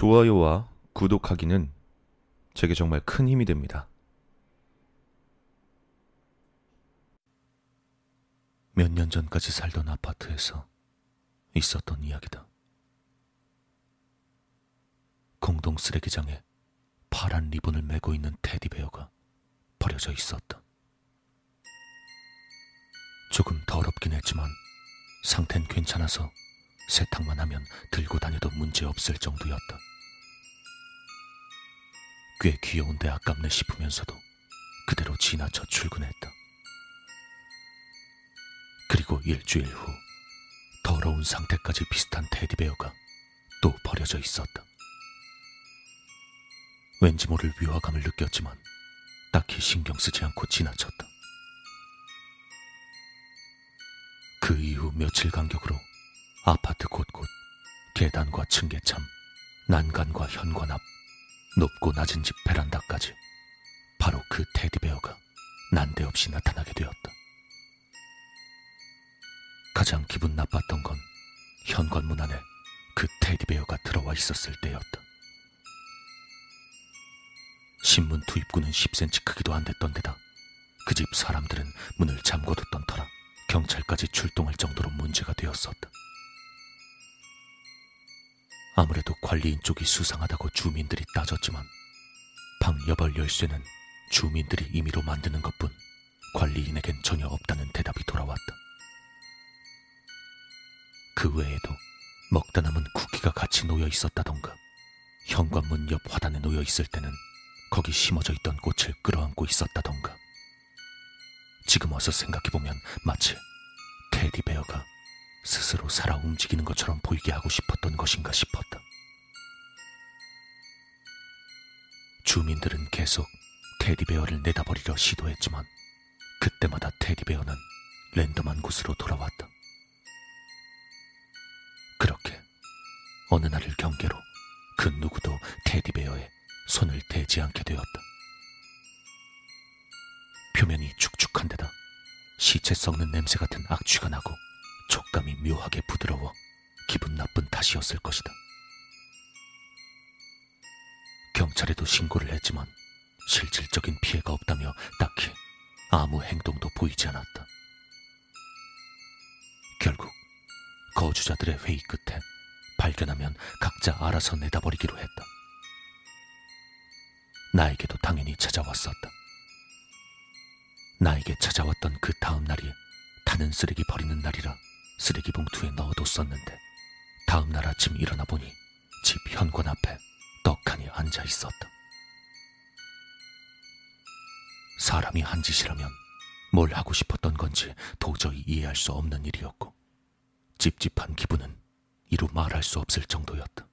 좋아요와 구독하기는 제게 정말 큰 힘이 됩니다. 몇 년 전까지 살던 아파트에서 있었던 이야기다. 공동 쓰레기장에 파란 리본을 메고 있는 테디베어가 버려져 있었다. 조금 더럽긴 했지만 상태는 괜찮아서 세탁만 하면 들고 다녀도 문제 없을 정도였다. 꽤 귀여운데 아깝네 싶으면서도 그대로 지나쳐 출근했다. 그리고 일주일 후 더러운 상태까지 비슷한 테디베어가 또 버려져 있었다. 왠지 모를 위화감을 느꼈지만 딱히 신경 쓰지 않고 지나쳤다. 그 이후 며칠 간격으로 아파트 곳곳 계단과 층계참, 난간과 현관 앞, 높고 낮은 집 베란다까지 바로 그 테디베어가 난데없이 나타나게 되었다. 가장 기분 나빴던 건 현관문 안에 그 테디베어가 들어와 있었을 때였다. 신문 투입구는 10cm 크기도 안 됐던 데다 그 집 사람들은 문을 잠궈뒀던 터라 경찰까지 출동할 정도로 문제가 되었었다. 아무래도 관리인 쪽이 수상하다고 주민들이 따졌지만 방 여벌 열쇠는 주민들이 임의로 만드는 것뿐 관리인에겐 전혀 없다는 대답이 돌아왔다. 그 외에도 먹다 남은 쿠키가 같이 놓여 있었다던가 현관문 옆 화단에 놓여 있을 때는 거기 심어져 있던 꽃을 끌어안고 있었다던가 지금 와서 생각해보면 마치 테디베어가 스스로 살아 움직이는 것처럼 보이게 하고 싶었던 것인가 싶었다. 주민들은 계속 테디베어를 내다버리려 시도했지만 그때마다 테디베어는 랜덤한 곳으로 돌아왔다. 그렇게 어느 날을 경계로 그 누구도 테디베어에 손을 대지 않게 되었다. 표면이 축축한 데다 시체 썩는 냄새 같은 악취가 나고 촉감이 묘하게 부드러워 기분 나쁜 탓이었을 것이다. 경찰에도 신고를 했지만 실질적인 피해가 없다며 딱히 아무 행동도 보이지 않았다. 결국 거주자들의 회의 끝에 발견하면 각자 알아서 내다버리기로 했다. 나에게도 당연히 찾아왔었다. 나에게 찾아왔던 그 다음 날이 타는 쓰레기 버리는 날이라 쓰레기 봉투에 넣어뒀었는데 다음 날 아침 일어나 보니 집 현관 앞에 떡하니 앉아 있었다. 사람이 한 짓이라면 뭘 하고 싶었던 건지 도저히 이해할 수 없는 일이었고 찝찝한 기분은 이루 말할 수 없을 정도였다.